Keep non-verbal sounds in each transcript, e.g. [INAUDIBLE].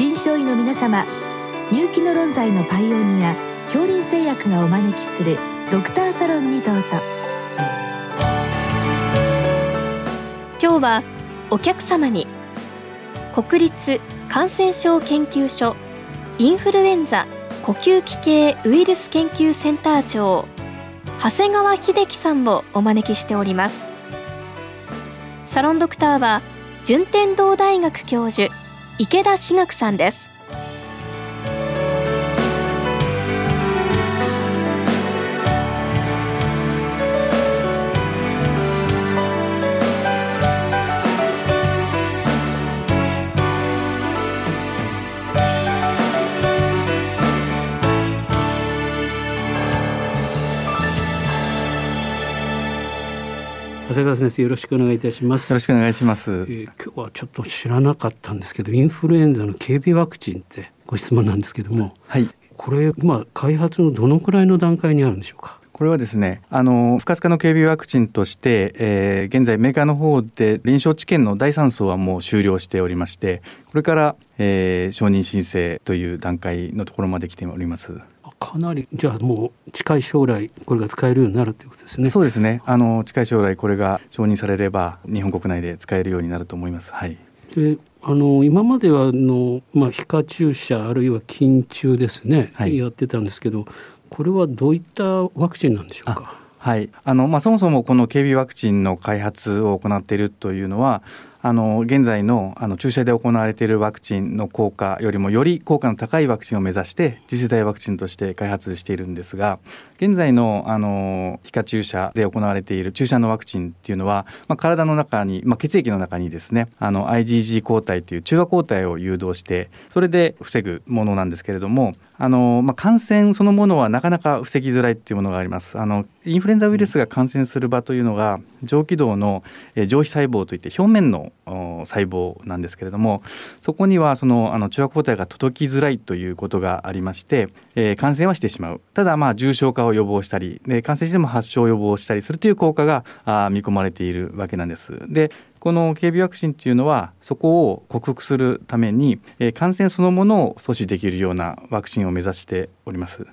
臨床医の皆様入気の論剤のパイオニア恐林製薬がお招きするドクターサロンにどうぞ。今日はお客様に国立感染症研究所インフルエンザ呼吸器系ウイルス研究センター長長谷川秀樹さんをお招きしております。サロンドクターは順天堂大学教授池田志学さんです。長谷川先生よろしくお願いいたします。よろしくお願いします、えー、今日はちょっと知らなかったんですけどインフルエンザの警備ワクチンってご質問なんですけども、はい、これ今開発のどのくらいの段階にあるんでしょうか？これはですね、あの不活化の警備ワクチンとして、えー、現在メーカーの方で臨床治験の第3層はもう終了しておりまして、これから、えー、承認申請という段階のところまで来ております。かなりじゃあもう近い将来これが使えるようになるということですね。そうですね。あの近い将来これが承認されれば日本国内で使えるようになると思います。はい。であの今まではの、まあ、皮下注射あるいは筋注ですね、はい、やってたんですけどこれはどういったワクチンなんでしょうか？はいあのまあ、そもそもこの警備ワクチンの開発を行っているというのはあの現在のあの注射で行われているワクチンの効果よりもより効果の高いワクチンを目指して次世代ワクチンとして開発しているんですが現在のあの皮下注射で行われている注射のワクチンっていうのは、まあ、体の中に、まあ、血液の中にですねあの IgG 抗体という中和抗体を誘導してそれで防ぐものなんですけれどもあの、まあ、感染そのものはなかなか防ぎづらいっていうものがあります。あのインフルエンザウイルスが感染する場というのが上気道の上皮細胞といって表面の細胞なんですけれどもそこにはそのあの中和抗体が届きづらいということがありまして、えー、感染はしてしまうただまあ重症化を予防したりで感染しても発症を予防したりするという効果があ見込まれているわけなんです。でこの警備ワクチンというのはそこを克服するために、えー、感染そのものを阻止できるようなワクチンを目指しております。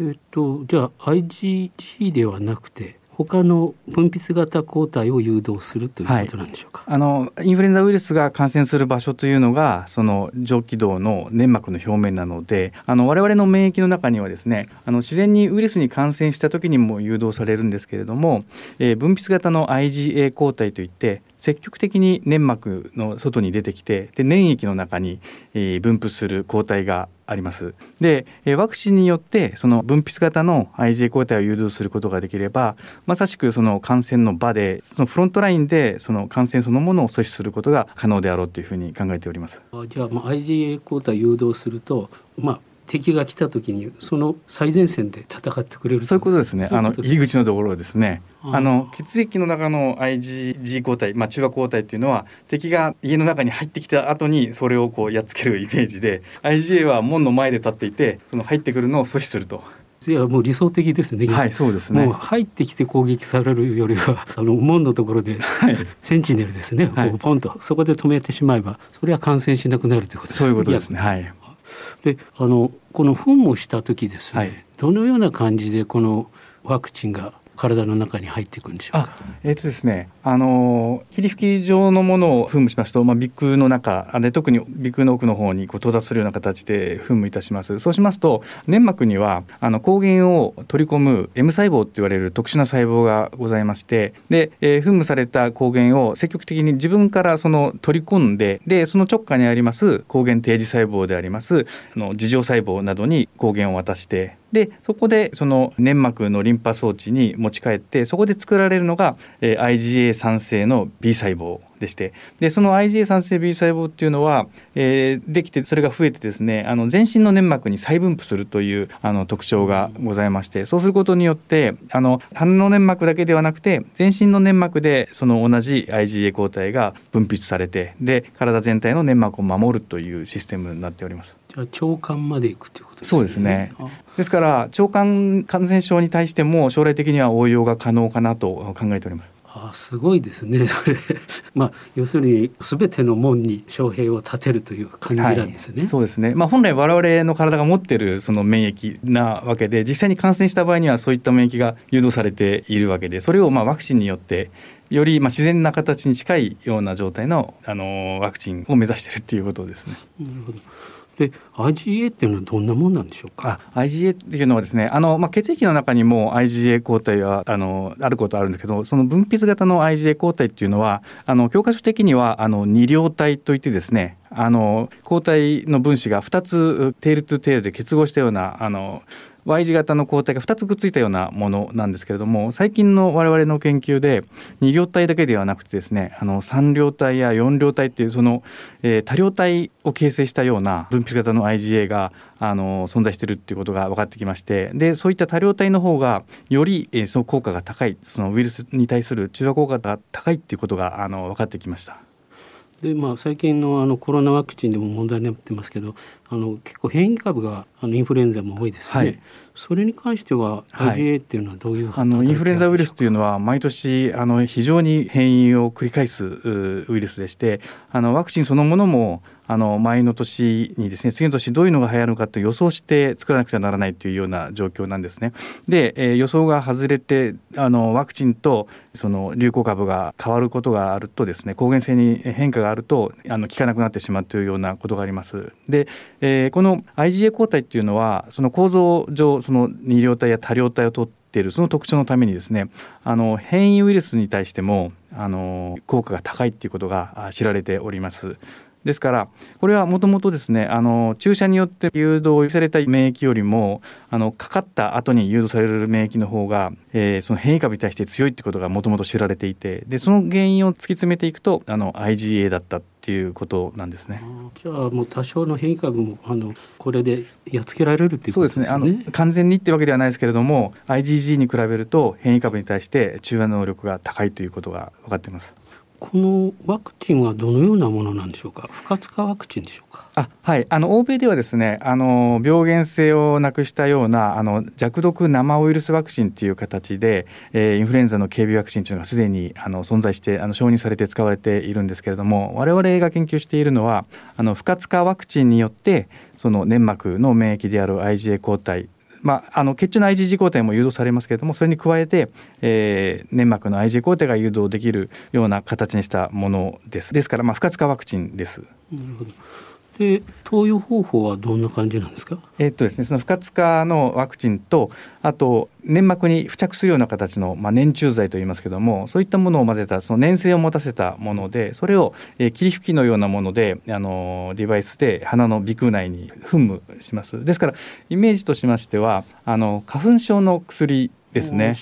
えっとじゃあ IgG ではなくて他の分泌型抗体を誘導するということなんでしょうか、はい、あのインフルエンザウイルスが感染する場所というのがその上気道の粘膜の表面なのであの我々の免疫の中にはですねあの自然にウイルスに感染した時にも誘導されるんですけれども、えー、分泌型の IgA 抗体といって積極的に粘膜の外に出てきてで粘液の中に、えー、分布する抗体があります。で、ワクチンによってその分泌型の IgA 抗体を誘導することができれば、まさしくその感染の場で、そのフロントラインでその感染そのものを阻止することが可能であろうというふうに考えております。じゃあ、まあ、IgA 抗体誘導すると、まあ敵が来た時にその最前線で戦ってくれるそういうことですねあの入り口のところですねあの血液の中の IgG 抗体、まあ、中和抗体っていうのは敵が家の中に入ってきた後にそれをこうやっつけるイメージで IgA は門の前で立っていてその入ってくるのを阻止すると。いやもう理想的ですね。はい、そうですね。もう入ってきて攻撃されるよりは [LAUGHS] あの門のところで、はい、センチネルですね。はい、こうポンとそこで止めてしまえばそれは感染しなくなるということですね。そういうことですね。はい。であのこの噴霧した時ですね、はい、どのような感じでこのワクチンが体の中に入っていくんでしょうか？えっ、ー、とですね、あの霧吹き状のものを噴霧しますと、まあ鼻腔の中、あで特に鼻腔の奥の方にこう到達するような形で噴霧いたします。そうしますと粘膜にはあの抗原を取り込む M 細胞と言われる特殊な細胞がございまして、で、えー、噴霧された抗原を積極的に自分からその取り込んで、でその直下にあります抗原定時細胞でありますあの樹状細胞などに抗原を渡してでそこでその粘膜のリンパ装置に持ち帰ってそこで作られるのが、えー、IgA 酸性の B 細胞でしてでその IgA 酸性 B 細胞っていうのは、えー、できてそれが増えてですねあの全身の粘膜に再分布するというあの特徴がございましてそうすることによってあの鼻の粘膜だけではなくて全身の粘膜でその同じ IgA 抗体が分泌されてで体全体の粘膜を守るというシステムになっております。じゃあ腸管まで行くということですね。そうですね。ですから腸管感染症に対しても将来的には応用が可能かなと考えております。あすごいですねそれ [LAUGHS] まあ要するに全ての門に将兵を立てるという感じなんですね、はい、そうですねまあ本来我々の体が持ってるその免疫なわけで実際に感染した場合にはそういった免疫が誘導されているわけでそれをまあワクチンによってよりまあ自然な形に近いような状態のあのワクチンを目指しているっていうことですね。なるほどで IgA っていうのはどんなもんなんでしょうか？IgA っていうのはですねあの、まあ、血液の中にも IgA 抗体はあのあることあるんですけどその分泌型の IgA 抗体っていうのはあの教科書的にはあの二量体といってですねあの抗体の分子が2つテールトゥテールで結合したようなあの Y 字型の抗体が2つくっついたようなものなんですけれども最近の我々の研究で2両体だけではなくてですねあの3両体や4両体っていうその、えー、多両体を形成したような分泌型の IgA があの存在してるっていうことが分かってきましてでそういった多両体の方がより、えー、その効果が高いそのウイルスに対する中和効果が高いっていうことがあの分かってきました。でまあ、最近のあのコロナワクチンでも問題になってますけどあの結構変異株があのインフルエンザも多いですよね、はい、それに関しては IgA っていうのはどういう、はい、あのインフルエンザウイルスというのは毎年あの非常に変異を繰り返すウイルスでしてあのワクチンそのものもあの前の年にですね次の年どういうのが流行るのかと予想して作らなくてはならないというような状況なんですね。で、えー、予想が外れてあのワクチンとその流行株が変わることがあるとですね抗原性に変化があるとあの効かなくなってしまうというようなことがあります。で、えー、この IgA 抗体っていうのはその構造上その二量体や多量体を取っているその特徴のためにですねあの変異ウイルスに対してもあの効果が高いっていうことが知られております。ですからこれはもともとですねあの注射によって誘導された免疫よりもあのかかった後に誘導される免疫の方が、えー、その変異株に対して強いってことがもともと知られていてでその原因を突き詰めていくとあの IgA だったっていうことなんですね。じゃあもう多少の変異株もあのこれでやっつけられるっていうことですね。そうですね。あの完全にってわけではないですけれども IgG に比べると変異株に対して中和能力が高いということが分かっています。このワクチンはどのようなものなんでしょうか？不活化ワクチンでしょうか？あはい。あの欧米ではですねあの病原性をなくしたようなあの弱毒生ウイルスワクチンという形で、えー、インフルエンザの警備ワクチンというのがすでにあの存在してあの承認されて使われているんですけれども我々が研究しているのはあの不活化ワクチンによってその粘膜の免疫である IgA 抗体まあ、あの血中の IgG 抗体も誘導されますけれどもそれに加えて、えー、粘膜の IgG 抗体が誘導できるような形にしたものですですから、まあ、不活化ワクチンです。なるほどで投与方法はどんな感じなんですか？えっとですね、その不活化のワクチンと、あと粘膜に付着するような形のまあ粘虫剤といいますけども、そういったものを混ぜたその粘性を持たせたもので、それを、えー、霧吹きのようなもので、あのデバイスで鼻の鼻腔内に噴霧します。ですからイメージとしましては、あの花粉症の薬ですね。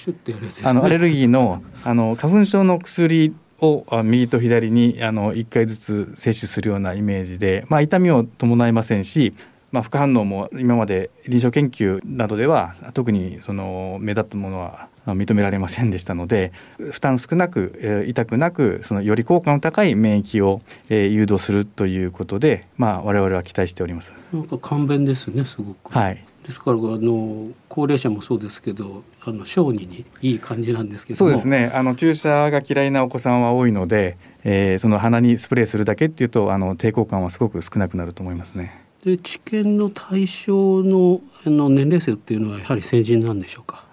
あのアレルギーのあの花粉症の薬を右と左にあの1回ずつ摂取するようなイメージで、まあ、痛みを伴いませんし、まあ、副反応も今まで臨床研究などでは特にその目立つものは認められませんでしたので負担少なく、えー、痛くなくそのより効果の高い免疫を、えー、誘導するということで、まあ、我々は期待しております。なんか簡便ですねすごく。はいですからあの高齢者もそうですけどあの小児にいい感じなんですけどそうですね。あの注射が嫌いなお子さんは多いので、えー、その鼻にスプレーするだけっていうとあの抵抗感はすごく少なくなると思いますね。で治験の対象のあの年齢層っていうのはやはり成人なんでしょうか？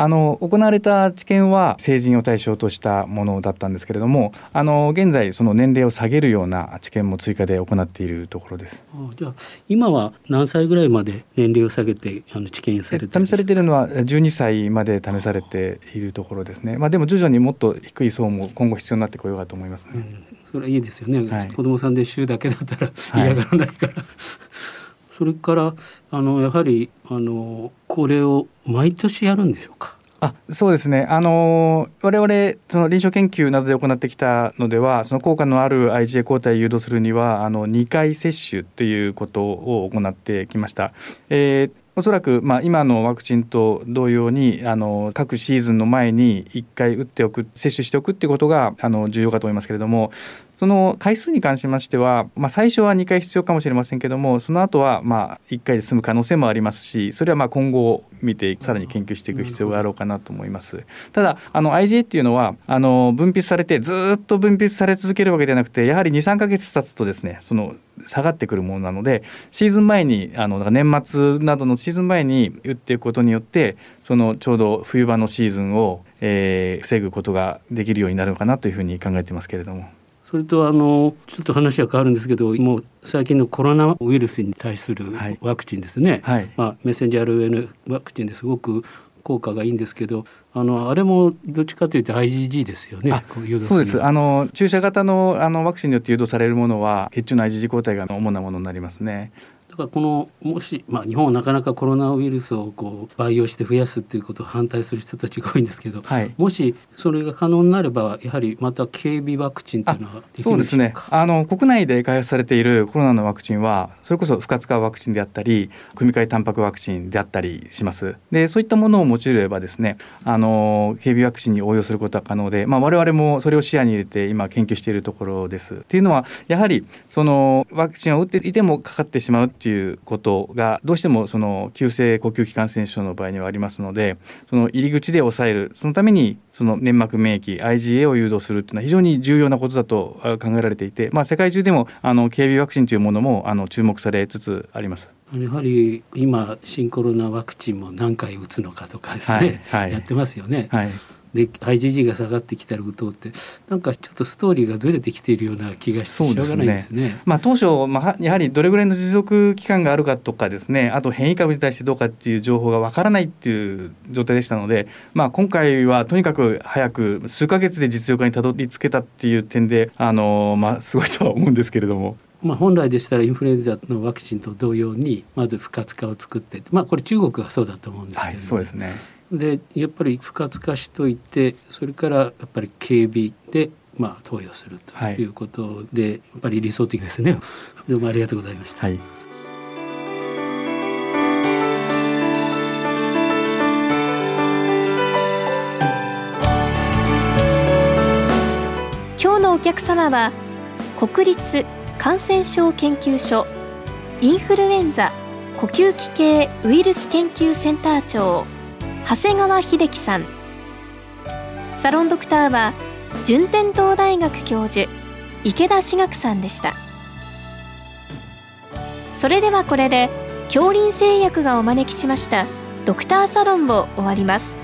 あの行われた治験は成人を対象としたものだったんですけれどもあの現在その年齢を下げるような治験も追加で行っているところです。あじゃあ今は何歳ぐらいまで年齢を下げてあの治験されて試されているのは12歳まで試されているところですね。まあでも徐々にもっと低い層も今後必要になってこようかと思いますね、うん、それはいいですよね、はい、子供さんで週だけだったら嫌がらないから、はいそれからあのやはりあのこれを毎年やるんでしょうか？あそうですね、あの我々その臨床研究などで行ってきたのではその効果のある IgA 抗体を誘導するにはあの2回接種ということを行ってきました。えーおそらく、まあ、今のワクチンと同様にあの各シーズンの前に1回打っておく接種しておくっていうことがあの重要かと思いますけれどもその回数に関しましては、まあ、最初は2回必要かもしれませんけどもその後はま1回で済む可能性もありますしそれはま今後見てさらに研究していく必要があろうかなと思います。ただあの IgA っていうのはあの分泌されてずっと分泌され続けるわけではなくてやはり23か月経つとですねその下がってくるものなのでシーズン前にあの年末などのシーズン前に打っていくことによってそのちょうど冬場のシーズンを、えー、防ぐことができるようになるのかなというふうに考えてますけれども。それとあのちょっと話は変わるんですけどもう最近のコロナウイルスに対するワクチンですね、はい、まあ、メッセンジャー RNA ワクチンですごく効果がいいんですけどあのあれもどっちかというと IgG ですよね。そうです。あの注射型のあのワクチンによって誘導されるものは血中の IgG 抗体が主なものになりますね。かこのもし、まあ、日本はなかなかコロナウイルスをこう培養して増やすっていうことを反対する人たちが多いんですけど、はい、もしそれが可能になればやはりまた警備ワクチンというのはそうですね。あの国内で開発されているコロナのワクチンはそれこそ不活化ワクチンであったり組み換えタンパクワクチンであったりします。でそういったものを用いればですねあの警備ワクチンに応用することは可能で、まあ、我々もそれを視野に入れて今研究しているところです。っていうのはやはりそのワクチンを打っていてもかかってしまうっていうことがどうしてもその急性呼吸器感染症の場合にはありますのでその入り口で抑えるそのためにその粘膜免疫 IgA を誘導するというのは非常に重要なことだと考えられていて、まあ、世界中でもあの警備ワクチンというものもあの注目されつつあります。やはり今新コロナワクチンも何回打つのかとかですね、はいはい、やってますよね。はいで IgG が下がってきたら打とうってなんかちょっとストーリーがずれてきているような気がしてしょうがないですね。すねまあ、当初、まあ、やはりどれぐらいの持続期間があるかとかですねあと変異株に対してどうかっていう情報がわからないっていう状態でしたので、まあ、今回はとにかく早く数か月で実用化にたどり着けたっていう点であの、まあ、すごいとは思うんですけれども。まあ、本来でしたらインフルエンザのワクチンと同様にまず不活化を作って、まあ、これ中国がそうだと思うんですけど、はい、そうですねでやっぱり不活化しといてそれからやっぱり警備でまあ投与するということで、はい、やっぱり理想的ですね。[LAUGHS] どうもありがとうございました、はい、今日のお客様は国立感染症研究所インフルエンザ呼吸器系ウイルス研究センター長長谷川秀樹さん。サロンドクターは順天堂大学教授池田志学さんでした。それではこれで恐林製薬がお招きしましたドクターサロンを終わります。